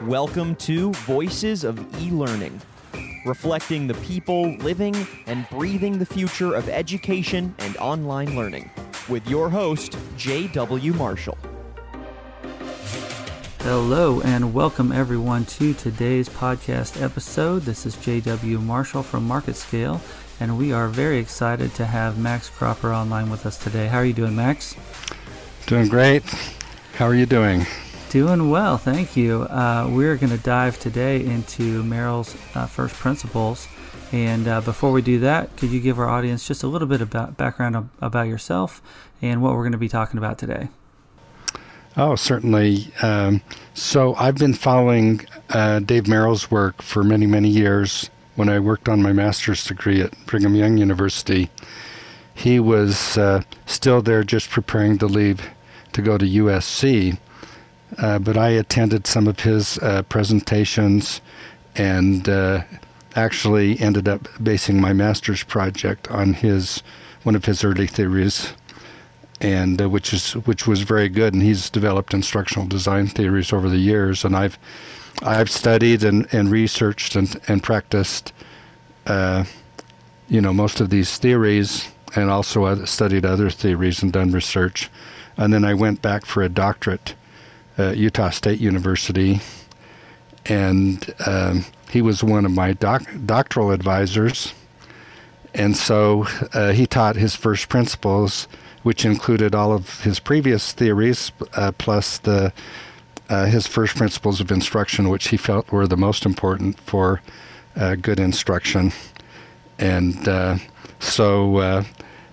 Welcome to Voices of E Learning, reflecting the people living and breathing the future of education and online learning, with your host, J.W. Marshall. Hello, and welcome everyone to today's podcast episode. This is J.W. Marshall from Market Scale, and we are very excited to have Max Cropper online with us today. How are you doing, Max? Doing great. How are you doing? Doing well, thank you. Uh, we're going to dive today into Merrill's uh, first principles. And uh, before we do that, could you give our audience just a little bit about background about yourself and what we're going to be talking about today? Oh, certainly. Um, so I've been following uh, Dave Merrill's work for many, many years. When I worked on my master's degree at Brigham Young University, he was uh, still there just preparing to leave to go to USC. Uh, but I attended some of his uh, presentations and uh, actually ended up basing my master's project on his one of his early theories and uh, which is which was very good. And he's developed instructional design theories over the years, and I've I've studied and, and researched and and practiced, uh, you know, most of these theories, and also studied other theories and done research, and then I went back for a doctorate at Utah State University, and um, he was one of my doc- doctoral advisors. And so uh, he taught his first principles which included all of his previous theories uh, plus the uh, his first principles of instruction, which he felt were the most important for uh, good instruction. And uh, so uh,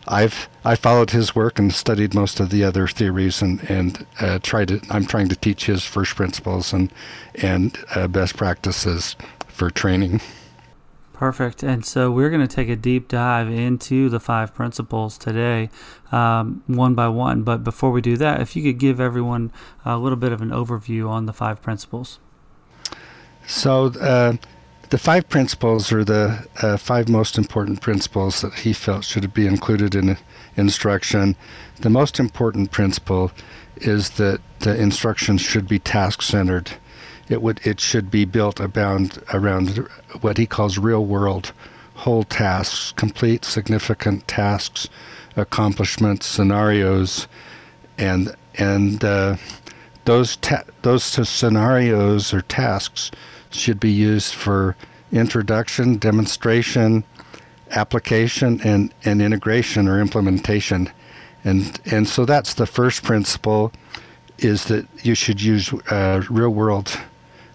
I've I followed his work and studied most of the other theories and and uh, tried to I'm trying to teach his first principles and and best practices for training. Perfect. And so we're going to take a deep dive into the five principles today, um, one by one. But before we do that, if you could give everyone a little bit of an overview on the five principles. So, uh, the five principles are the uh, five most important principles that he felt should be included in instruction. The most important principle is that the instruction should be task centered it would it should be built around around what he calls real world whole tasks, complete significant tasks, accomplishments, scenarios, and and uh, those ta- those scenarios or tasks should be used for introduction, demonstration, application, and, and integration or implementation. And and so that's the first principle is that you should use uh, real world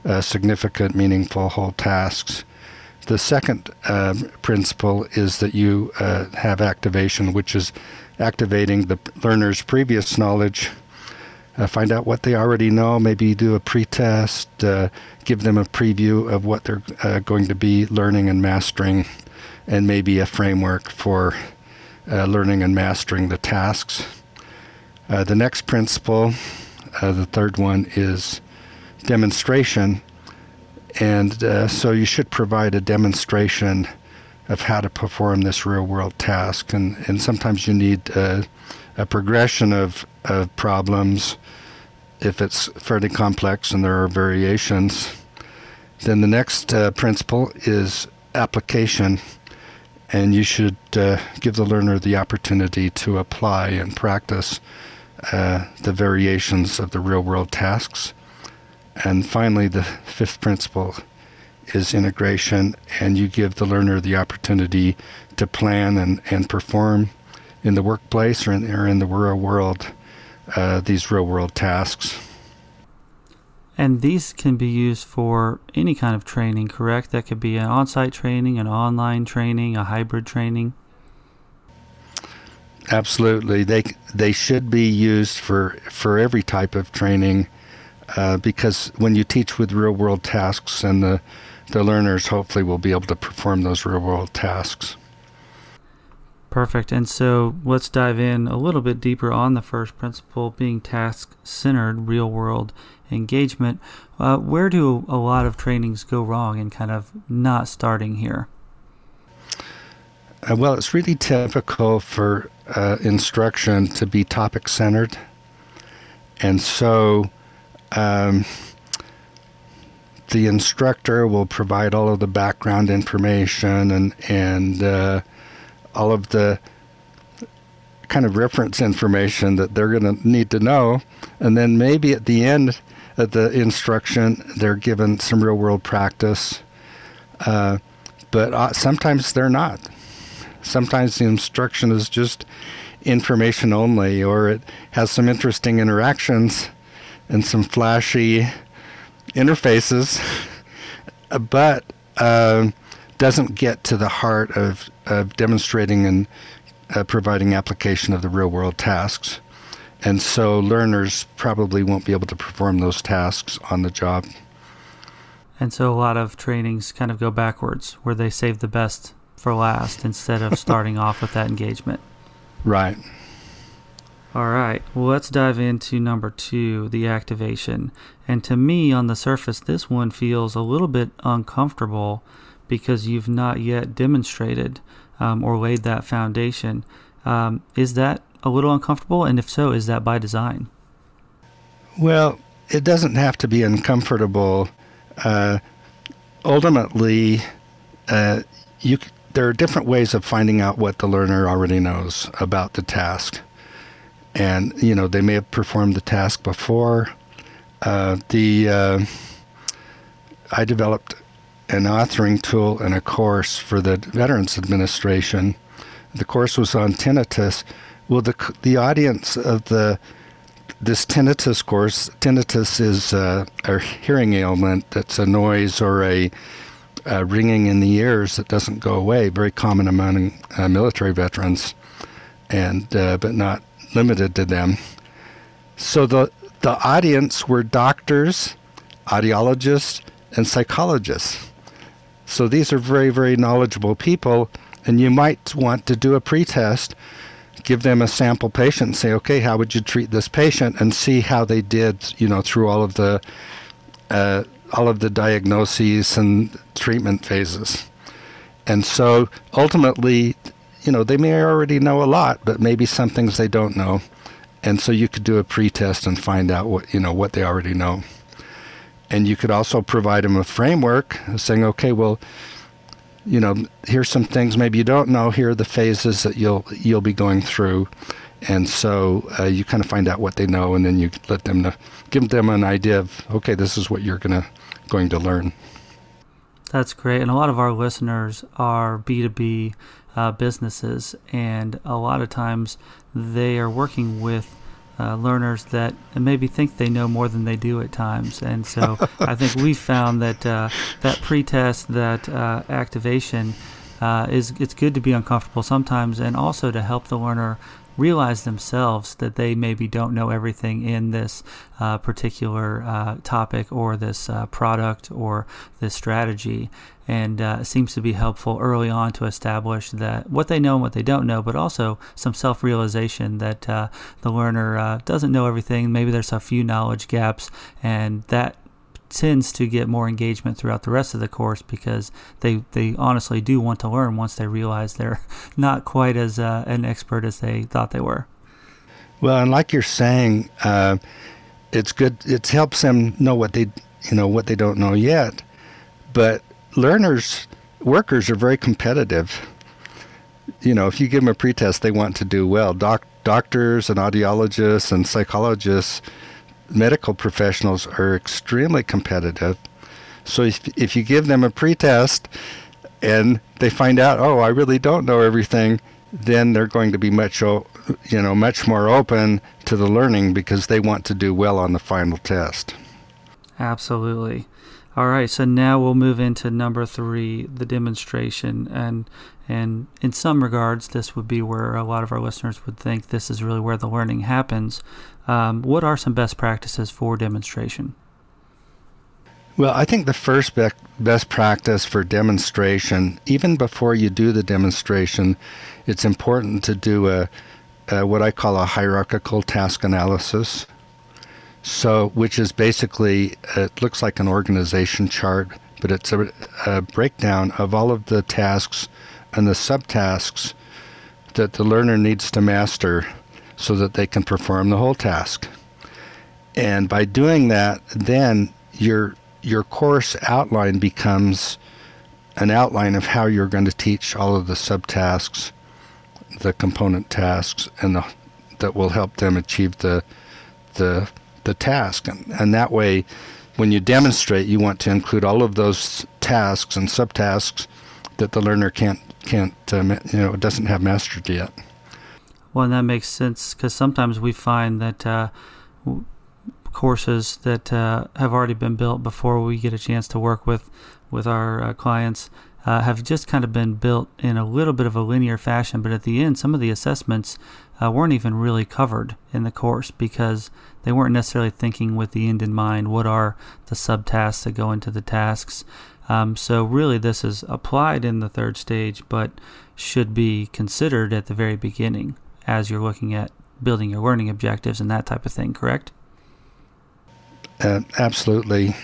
uh, significant, meaningful whole tasks. The second uh, principle is that you uh, have activation, which is activating the learner's previous knowledge. Uh, find out what they already know, maybe do a pretest, uh, give them a preview of what they're uh, going to be learning and mastering, and maybe a framework for learning and mastering the tasks. the next principle, the third one, is demonstration. And uh, so you should provide a demonstration of how to perform this real world task. And, and sometimes you need uh, a progression of, of problems if it's fairly complex and there are variations. Then the next uh, principle is application. And you should uh, give the learner the opportunity to apply and practice uh, the variations of the real world tasks. And finally, the fifth principle is integration, and you give the learner the opportunity to plan and, and perform in the workplace or in, or in the real world uh, these real world tasks. And these can be used for any kind of training, correct? That could be an on site training, an online training, a hybrid training. Absolutely. They, they should be used for, for every type of training uh, because when you teach with real world tasks and the, the learners hopefully will be able to perform those real world tasks. Perfect. And so let's dive in a little bit deeper on the first principle being task centered real world engagement. Uh, where do a lot of trainings go wrong and kind of not starting here? Uh, well, it's really typical for uh, instruction to be topic centered. And so um, the instructor will provide all of the background information and and uh, all of the kind of reference information that they're going to need to know, and then maybe at the end of the instruction they're given some real world practice. Uh, but uh, sometimes they're not. Sometimes the instruction is just information only, or it has some interesting interactions and some flashy interfaces, but uh, doesn't get to the heart of, of demonstrating and uh, providing application of the real world tasks. And so learners probably won't be able to perform those tasks on the job. And so a lot of trainings kind of go backwards, where they save the best for last instead of starting off with that engagement. Right. All right. Well, let's dive into number two, the activation. And to me, on the surface, this one feels a little bit uncomfortable because you've not yet demonstrated um, or laid that foundation. Um, is that a little uncomfortable? And if so, is that by design? Well, it doesn't have to be uncomfortable. Uh, ultimately, uh, you there are different ways of finding out what the learner already knows about the task. And, you know, they may have performed the task before. Uh, the uh, I developed an authoring tool and a course for the Veterans Administration. The course was on tinnitus. Well, the the audience of the this tinnitus course, tinnitus is uh, a hearing ailment that's a noise or a uh, ringing in the ears that doesn't go away, very common among uh, military veterans, and uh, but not limited to them. So the the audience were doctors, audiologists, and psychologists. So these are very very knowledgeable people, and you might want to do a pretest. Give them a sample patient say, okay, how would you treat this patient, and see how they did, you know, through all of the uh, all of the diagnoses and treatment phases. And so ultimately, you know, they may already know a lot, but maybe some things they don't know. And so you could do a pretest and find out what, you know, what they already know. And you could also provide them a framework saying, okay, well, you know, here's some things maybe you don't know. Here are the phases that you'll you'll be going through, and so uh, you kind of find out what they know, and then you let them know, give them an idea of okay, this is what you're gonna going to learn. That's great. And a lot of our listeners are B2B uh, businesses, and a lot of times they are working with uh, learners that maybe think they know more than they do at times. And so I think we found that uh, that pretest, that uh, activation, uh, is it's good to be uncomfortable sometimes, and also to help the learner realize themselves that they maybe don't know everything in this uh, particular uh, topic or this uh, product or this strategy. And uh, it seems to be helpful early on to establish that what they know and what they don't know, but also some self realization that uh, the learner uh, doesn't know everything. Maybe there's a few knowledge gaps, and that tends to get more engagement throughout the rest of the course because they, they honestly do want to learn once they realize they're not quite as uh, an expert as they thought they were. Well, and like you're saying, uh, it's good. It helps them know what they you know what they don't know yet. But learners, workers are very competitive. You know, if you give them a pretest, they want to do well. Doc, doctors and audiologists and psychologists medical professionals are extremely competitive. So if, if you give them a pretest and they find out, oh, I really don't know everything, then they're going to be much, you know, much more open to the learning because they want to do well on the final test. Absolutely. All right, so now we'll move into number three, the demonstration, and and in some regards, this would be where a lot of our listeners would think this is really where the learning happens. Um, what are some best practices for demonstration? Well, I think the first be- best practice for demonstration, even before you do the demonstration, it's important to do a, a what I call a hierarchical task analysis. So, which is basically it looks like an organization chart, but it's a, a breakdown of all of the tasks and the subtasks that the learner needs to master so that they can perform the whole task. And by doing that, then you're your course outline becomes an outline of how you're going to teach all of the subtasks, the component tasks, and the, that will help them achieve the the the task. And, and that way, when you demonstrate, you want to include all of those tasks and subtasks that the learner can't can't um, you know doesn't have mastered yet. Well, and that makes sense because sometimes we find that uh, courses that uh, have already been built before we get a chance to work with with our uh, clients uh, have just kind of been built in a little bit of a linear fashion. But at the end, some of the assessments uh, weren't even really covered in the course because they weren't necessarily thinking with the end in mind. What are the subtasks that go into the tasks? Um, so really, this is applied in the third stage, but should be considered at the very beginning as you're looking at building your learning objectives and that type of thing. Correct? Uh, absolutely,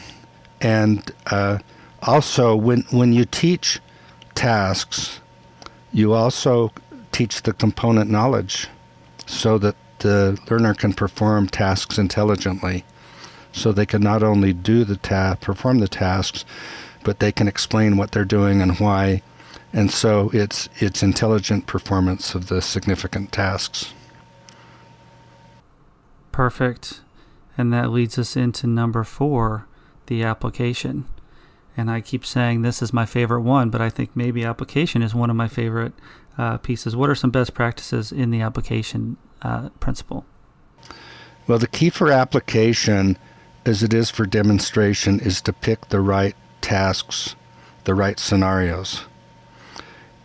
and uh, also when when you teach tasks, you also teach the component knowledge so that the learner can perform tasks intelligently. So they can not only do the task, perform the tasks, but they can explain what they're doing and why. And so it's it's intelligent performance of the significant tasks. Perfect. And that leads us into number four, the application. And I keep saying this is my favorite one, but I think maybe application is one of my favorite uh, pieces. What are some best practices in the application uh, principle? Well, the key for application, as it is for demonstration, is to pick the right tasks, the right scenarios.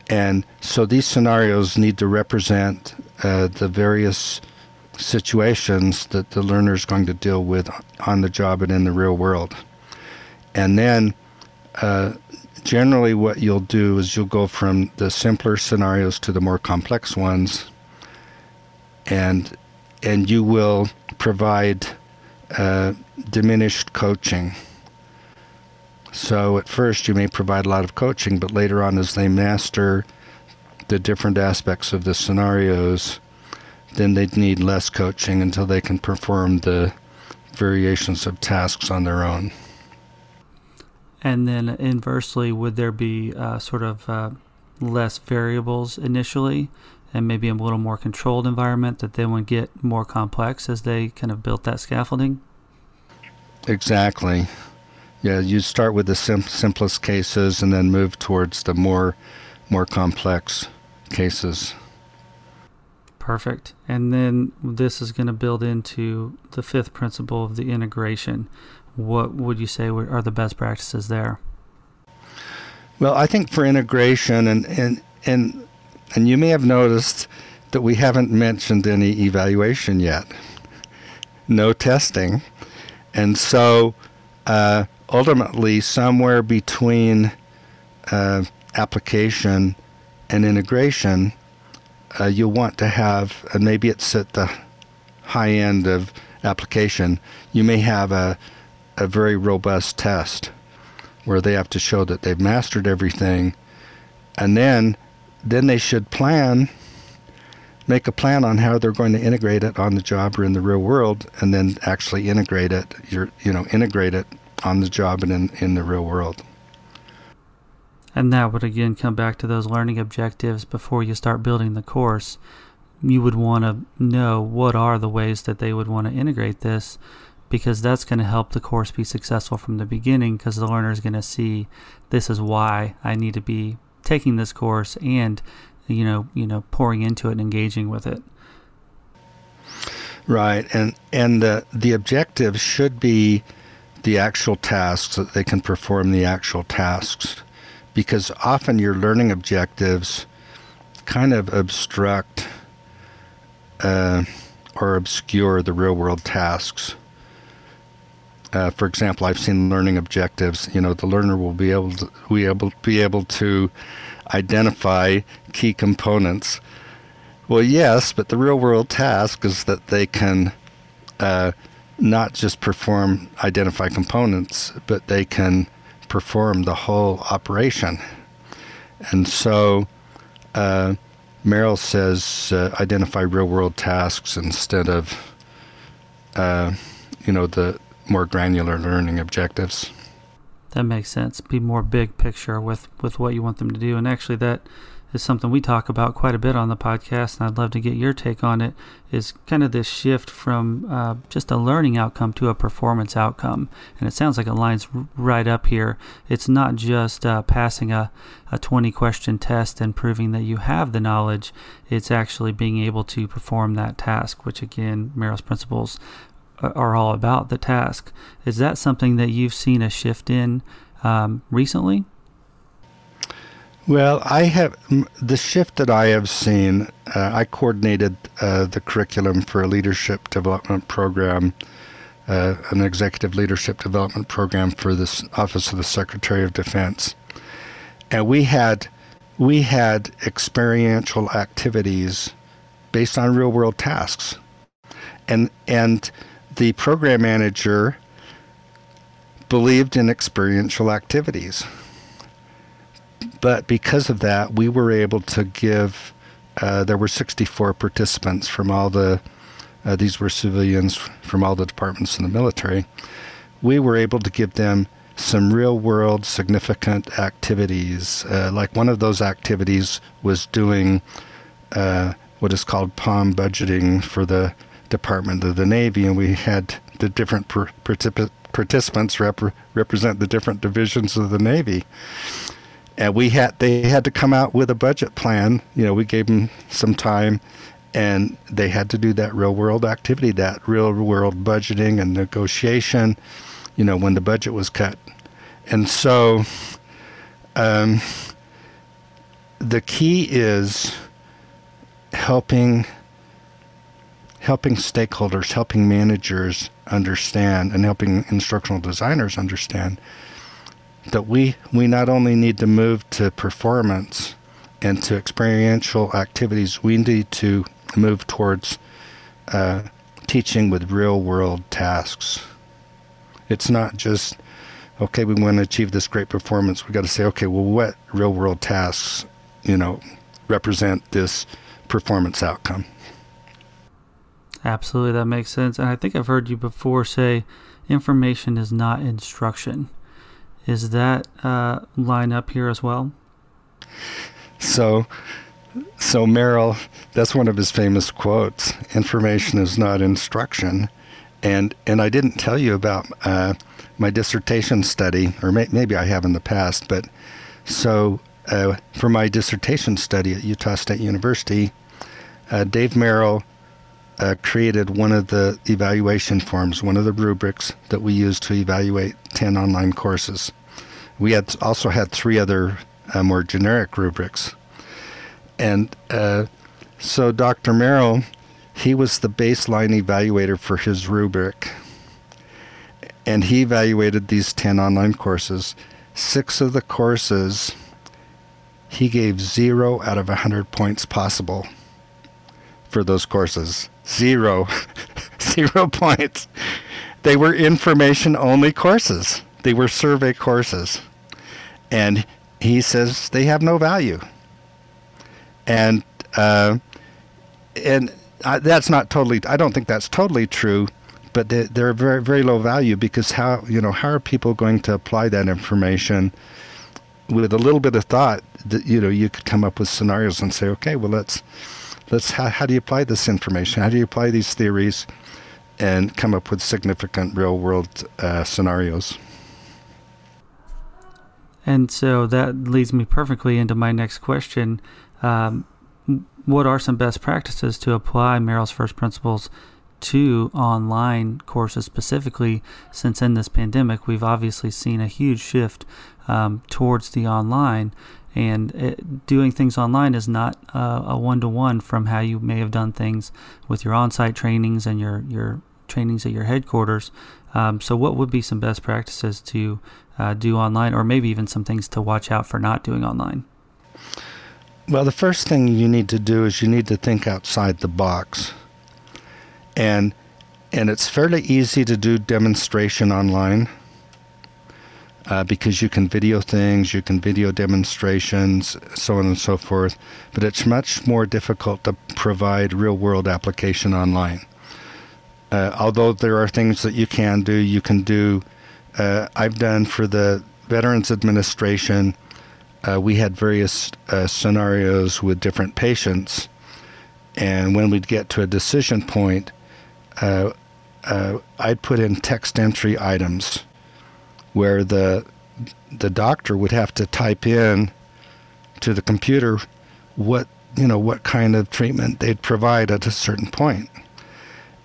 And so these scenarios need to represent uh, the various situations that the learner is going to deal with on the job and in the real world. And then uh, generally what you'll do is you'll go from the simpler scenarios to the more complex ones. And and you will provide uh, diminished coaching. So at first you may provide a lot of coaching but later on as they master the different aspects of the scenarios then they'd need less coaching until they can perform the variations of tasks on their own and then inversely, would there be uh, sort of uh, less variables initially and maybe a little more controlled environment that then would get more complex as they kind of built that scaffolding? Exactly. Yeah, you start with the sim- simplest cases and then move towards the more more complex cases. Perfect. And then this is going to build into the fifth principle of the integration, what would you say are the best practices there? Well, I think for integration and and and and you may have noticed that we haven't mentioned any evaluation yet. No testing. And so uh, ultimately, somewhere between uh, application and integration, uh, you'll want to have, and maybe it's at the high end of application, you may have a a very robust test where they have to show that they've mastered everything. And then then they should plan make a plan on how they're going to integrate it on the job or in the real world and then actually integrate it you you know integrate it on the job and in, in the real world. And that would again come back to those learning objectives before you start building the course. You would want to know what are the ways that they would want to integrate this because that's going to help the course be successful from the beginning because the learner is going to see this is why I need to be taking this course and you know you know pouring into it and engaging with it. Right and and the the objective should be the actual tasks that they can perform the actual tasks because often your learning objectives kind of obstruct uh, or obscure the real world tasks uh, for example, I've seen learning objectives. You know, the learner will be able to be able be able to identify key components. Well, yes, but the real world task is that they can uh, not just perform identify components, but they can perform the whole operation. And so, uh, Merrill says uh, identify real world tasks instead of, uh, you know, the more granular learning objectives. That makes sense. Be more big picture with, with what you want them to do. And actually, that is something we talk about quite a bit on the podcast, and I'd love to get your take on it. Is kind of this shift from uh, just a learning outcome to a performance outcome, and it sounds like it lines right up here. It's not just uh, passing a, a 20 question test and proving that you have the knowledge, it's actually being able to perform that task, which again, Merrill's principles are all about the task. Is that something that you've seen a shift in um, recently? Well, I have the shift that I have seen. Uh, I coordinated uh, the curriculum for a leadership development program, uh, an executive leadership development program for the Office of the Secretary of Defense, and we had we had experiential activities based on real world tasks, and and the program manager believed in experiential activities but because of that, we were able to give. Uh, there were 64 participants from all the. Uh, these were civilians from all the departments in the military. We were able to give them some real world significant activities. Uh, like one of those activities was doing uh, what is called POM budgeting for the Department of the Navy, and we had the different per- particip- participants rep- represent the different divisions of the Navy and we had they had to come out with a budget plan. You know, we gave them some time, and they had to do that real world activity, that real world budgeting and negotiation. You know, when the budget was cut, and so um, the key is helping helping stakeholders, helping managers understand, and helping instructional designers understand that we we not only need to move to performance and to experiential activities, we need to move towards uh, teaching with real world tasks. It's not just okay, we want to achieve this great performance. We got to say, okay, well, what real world tasks, you know, represent this performance outcome? Absolutely, that makes sense. And I think I've heard you before say information is not instruction. Is that uh, line up here as well? So, so Merrill, that's one of his famous quotes. Information is not instruction, and and I didn't tell you about uh, my dissertation study, or may, maybe I have in the past, but so uh, for my dissertation study at Utah State University, uh, Dave Merrill uh, created one of the evaluation forms, one of the rubrics that we use to evaluate 10 online courses. We had also had three other uh, more generic rubrics. And uh, so Dr. Merrill, he was the baseline evaluator for his rubric. And he evaluated these 10 online courses. Six of the courses, he gave zero out of 100 points possible for those courses. Zero. zero points. They were information only courses. They were survey courses. And he says they have no value. And uh, and I, that's not totally. I don't think that's totally true, but they, they're very very low value because how you know how are people going to apply that information? With a little bit of thought, that you know you could come up with scenarios and say, okay, well let's let's how, how do you apply this information? How do you apply these theories? and come up with significant real world uh, scenarios. And so that leads me perfectly into my next question. Um, what are some best practices to apply Merrill's first principles to online courses specifically? Since in this pandemic, we've obviously seen a huge shift um, towards the online, and it, doing things online is not uh, a one to one from how you may have done things with your on site trainings and your, your trainings at your headquarters. Um, so, what would be some best practices to uh, do online, or maybe even some things to watch out for not doing online? Well, the first thing you need to do is you need to think outside the box, and and it's fairly easy to do demonstration online uh, because you can video things, you can video demonstrations, so on and so forth. But it's much more difficult to provide real world application online. Uh, although there are things that you can do, you can do. Uh, I've done for the Veterans Administration, uh, we had various uh, scenarios with different patients, and when we'd get to a decision point, uh, I'd put in text entry items where the the doctor would have to type in to the computer what you know what kind of treatment they'd provide at a certain point,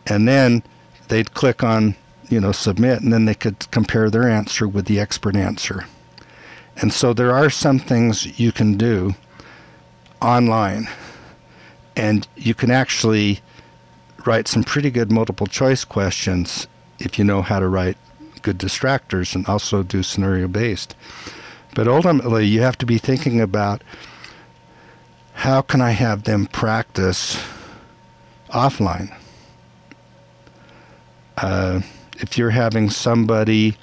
and then they'd click on you know submit, and then they could compare their answer with the expert answer. And so there are some things you can do online, and you can actually write some pretty good multiple choice questions if you know how to write good distractors and also do scenario based. But ultimately, you have to be thinking about how can I have them practice offline? Uh, if you're having somebody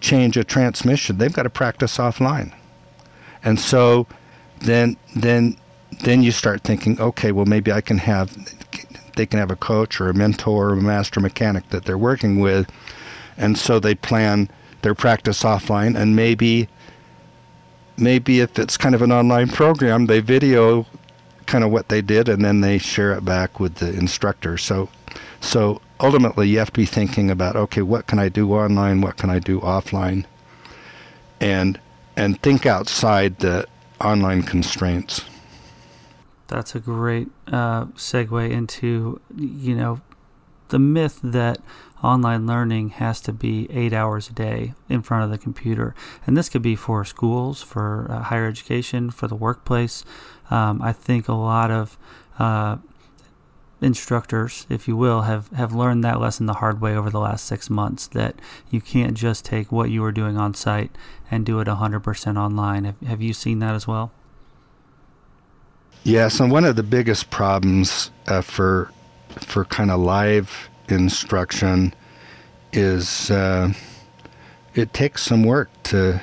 change a transmission, they've got to practice offline. And so then then then you start thinking, okay, well maybe I can have they can have a coach or a mentor or a master mechanic that they're working with. And so they plan their practice offline and maybe maybe if it's kind of an online program, they video kind of what they did and then they share it back with the instructor. So so ultimately you have to be thinking about okay, what can I do online, what can I do offline? And and think outside the online constraints. That's a great uh, segue into you know the myth that online learning has to be eight hours a day in front of the computer, and this could be for schools, for uh, higher education, for the workplace. Um, I think a lot of uh, instructors, if you will, have, have learned that lesson the hard way over the last six months that you can't just take what you were doing on site and do it 100% online. Have, have you seen that as well? Yes, and one of the biggest problems uh, for for kind of live instruction is uh, it takes some work to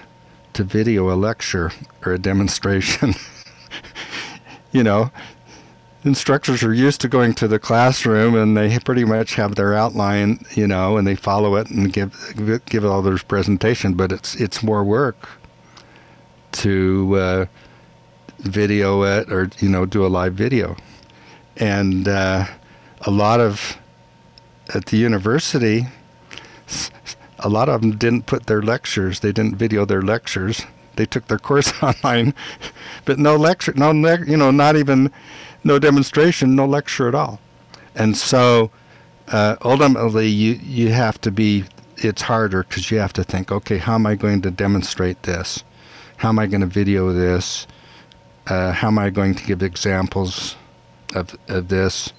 to video a lecture or a demonstration. you know, instructors are used to going to the classroom and they pretty much have their outline, you know, and they follow it and give give all their presentation. But it's it's more work to uh, video it or you know do a live video, and uh, a lot of at the university, a lot of them didn't put their lectures. They didn't video their lectures. They took their course online, but no lecture, no you know, not even no demonstration, no lecture at all. And so uh, ultimately, you you have to be. It's harder because you have to think, okay, how am I going to demonstrate this? How am I going to video this? Uh, how am I going to give examples of, of this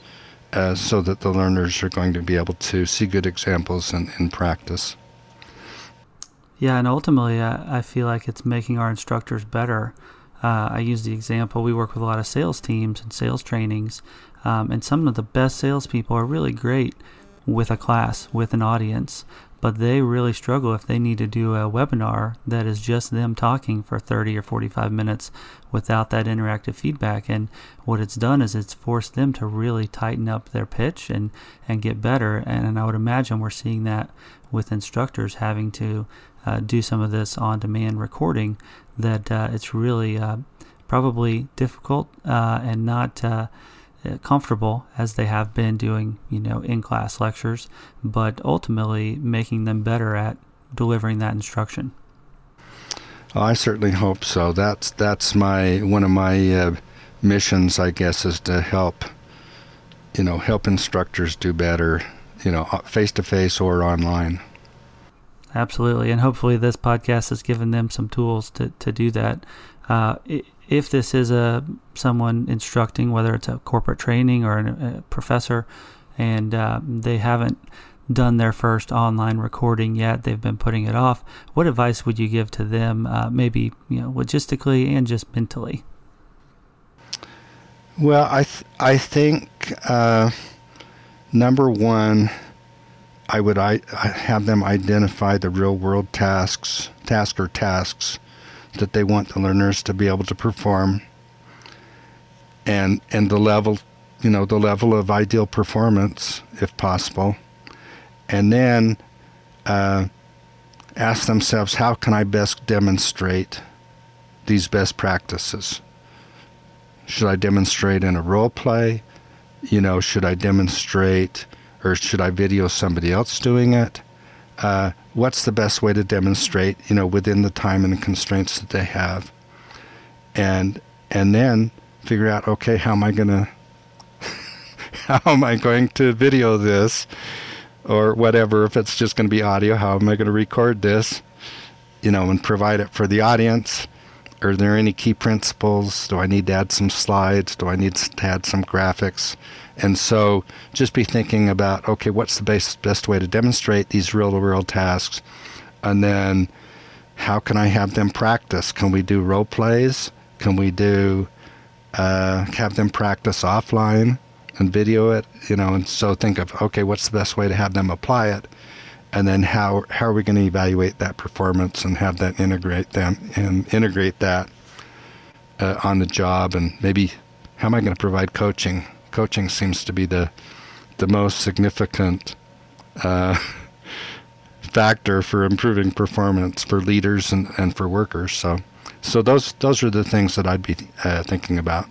uh, so that the learners are going to be able to see good examples in, in practice? Yeah, and ultimately, I, I feel like it's making our instructors better. Uh, I use the example we work with a lot of sales teams and sales trainings, um, and some of the best salespeople are really great with a class, with an audience but they really struggle if they need to do a webinar that is just them talking for 30 or 45 minutes without that interactive feedback. And what it's done is it's forced them to really tighten up their pitch and, and get better. And I would imagine we're seeing that with instructors having to uh, do some of this on demand recording, that uh, it's really uh, probably difficult uh, and not uh, comfortable as they have been doing, you know, in class lectures, but ultimately making them better at delivering that instruction. Well, I certainly hope so. That's that's my one of my uh, missions, I guess, is to help, you know, help instructors do better, you know, face to face or online. Absolutely, and hopefully this podcast has given them some tools to to do that. Uh, if this is a someone instructing, whether it's a corporate training or a, professor, and uh, they haven't done their first online recording yet, they've been putting it off. What advice would you give to them, uh, maybe you know, logistically and just mentally? Well, I th- I think uh, number one, I would I, I have them identify the real world tasks, task or tasks that they want the learners to be able to perform and and the level you know the level of ideal performance if possible and then uh, ask themselves, how can I best demonstrate these best practices? Should I demonstrate in a role play? You know, should I demonstrate or should I video somebody else doing it? Uh, what's the best way to demonstrate, you know, within the time and the constraints that they have? And and then figure out, okay, how am I gonna how am I going to video this or whatever if it's just going to be audio how am I going to record this you know and provide it for the audience are there any key principles? Do I need to add some slides? Do I need to add some graphics? And so just be thinking about okay, what's the best, best way to demonstrate these real world tasks? And then how can I have them practice? Can we do role plays? Can we do uh, have them practice offline and video it? You know, and so think of okay, what's the best way to have them apply it? And then how how are we going to evaluate that performance and have that integrate them and integrate that uh, on the job and maybe how am I going to provide coaching? Coaching seems to be the the most significant uh, factor for improving performance for leaders and, and for workers. So so those those are the things that I'd be uh, thinking about.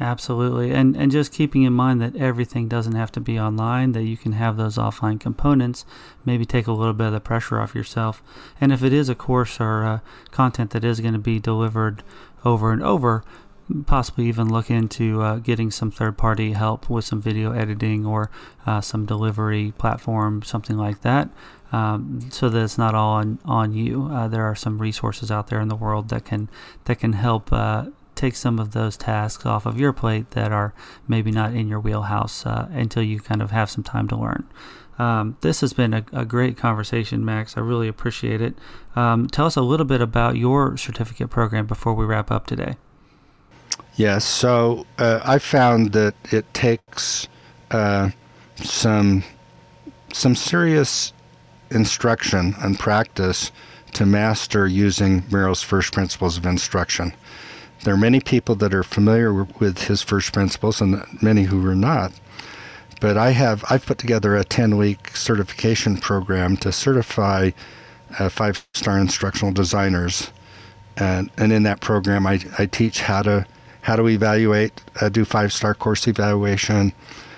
Absolutely. And and just keeping in mind that everything doesn't have to be online, that you can have those offline components, maybe take a little bit of the pressure off yourself. And if it is a course or uh, content that is going to be delivered over and over, possibly even look into uh, getting some third party help with some video editing or uh, some delivery platform, something like that. Um, so that it's not all on, on you. Uh, there are some resources out there in the world that can that can help uh, take some of those tasks off of your plate that are maybe not in your wheelhouse uh, until you kind of have some time to learn. Um, this has been a, a, great conversation, Max. I really appreciate it. Um, tell us a little bit about your certificate program before we wrap up today. Yes, so uh, I found that it takes uh, some some serious instruction and practice to master using Merrill's first principles of instruction. There are many people that are familiar with his first principles and many who are not. But I have I've put together a 10-week certification program to certify uh, five-star instructional designers. And, and in that program, I, I teach how to how to evaluate, uh, do five-star course evaluation,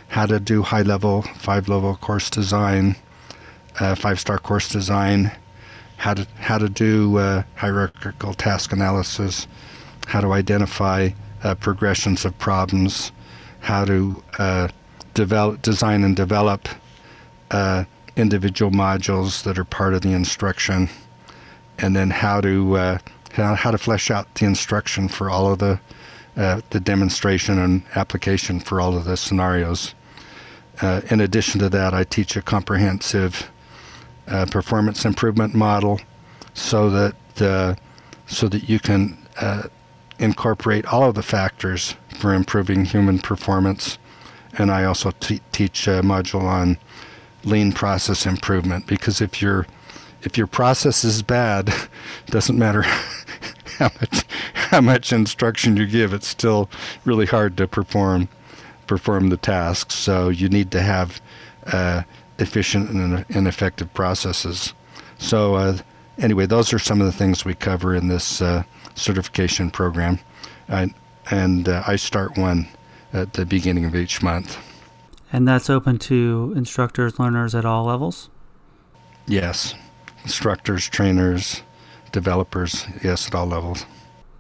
how to do high-level, five-level course design, uh, five-star course design, how to how to do uh, hierarchical task analysis, how to identify uh, progressions of problems, how to uh, develop, design and develop uh, individual modules that are part of the instruction, and then how to uh, how, how to flesh out the instruction for all of the uh, the demonstration and application for all of the scenarios. Uh, in addition to that, I teach a comprehensive performance improvement model, so that so that you can incorporate all of the factors for improving human performance. And I also teach a module on lean process improvement because if your if your process is bad, doesn't matter how much how much instruction you give, it's still really hard to perform perform the tasks. So you need to have uh, efficient and, and, effective processes. So uh, anyway, those are some of the things we cover in this uh, certification program, and, and uh, I start one at the beginning of each month. And that's open to instructors, learners at all levels? Yes. Instructors, trainers, developers, yes, at all levels.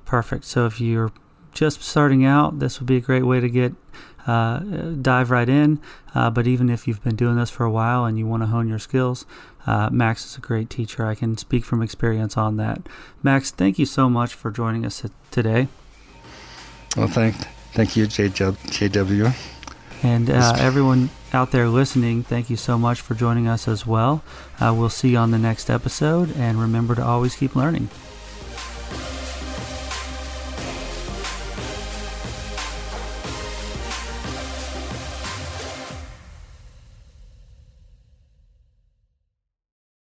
Perfect. So if you're just starting out, this would be a great way to get uh, dive right in. Uh, but even if you've been doing this for a while and you want to hone your skills, uh, Max is a great teacher. I can speak from experience on that. Max, thank you so much for joining us today. Well, thank, thank you, JW. And uh, everyone out there listening, thank you so much for joining us as well. Uh, we'll see you on the next episode, and remember to always keep learning.